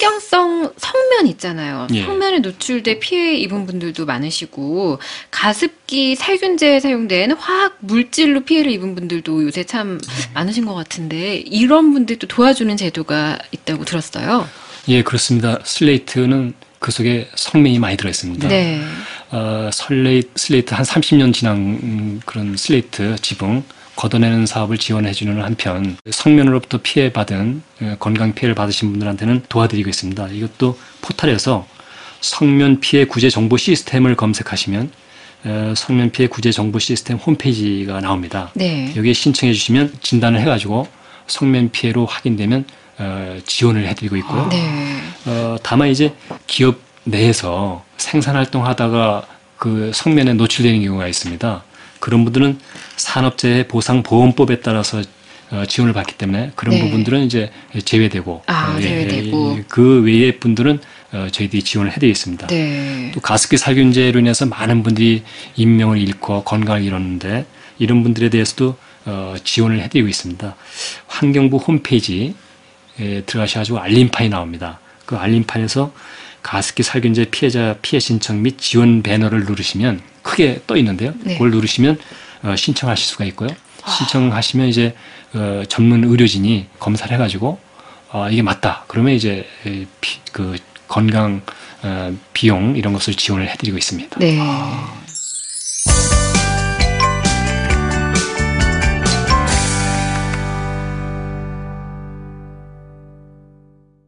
일회성 석면 있잖아요. 예. 석면에 노출돼 피해 입은 분들도 많으시고 가습기 살균제에 사용된 화학 물질로 피해를 입은 분들도 요새 참 많으신 것 같은데 이런 분들도 도와주는 제도가 있다고 들었어요. 예, 그렇습니다. 슬레이트는 그 속에 석면이 많이 들어 있습니다. 네. 어, 슬레이, 슬레이트 한 30년 지난 음, 그런 슬레이트 지붕 걷어내는 사업을 지원해 주는 한편 석면으로부터 피해받은 어, 건강 피해를 받으신 분들한테는 도와드리고 있습니다. 이것도 포털에서 성면 피해 구제 정보 시스템을 검색하시면 어, 성면 피해 구제 정보 시스템 홈페이지가 나옵니다. 네. 여기에 신청해 주시면 진단을 해가지고 성면 피해로 확인되면 어, 지원을 해드리고 있고요. 네. 어, 다만 이제 기업 내에서 생산 활동하다가 그 성면에 노출되는 경우가 있습니다. 그런 분들은 산업재해 보상 보험법에 따라서 어, 지원을 받기 때문에 그런 네. 부분들은 이제 제외되고 아, 어, 제외되고. 예, 그 외의 분들은 어, 저희들이 지원을 해드리겠습니다. 네. 또 가습기 살균제로 인해서 많은 분들이 인명을 잃고 건강을 잃었는데 이런 분들에 대해서도 어, 지원을 해드리고 있습니다. 환경부 홈페이지에 들어가셔가지고 알림판이 나옵니다. 그 알림판에서 가습기 살균제 피해자 피해 신청 및 지원 배너를 누르시면 크게 떠 있는데요. 네. 그걸 누르시면 어, 신청하실 수가 있고요. 신청하시면 이제 어, 전문 의료진이 검사를 해가지고 아, 이게 맞다. 그러면 이제 에, 피- 그 건강 어, 비용 이런 것을 지원을 해드리고 있습니다. 네.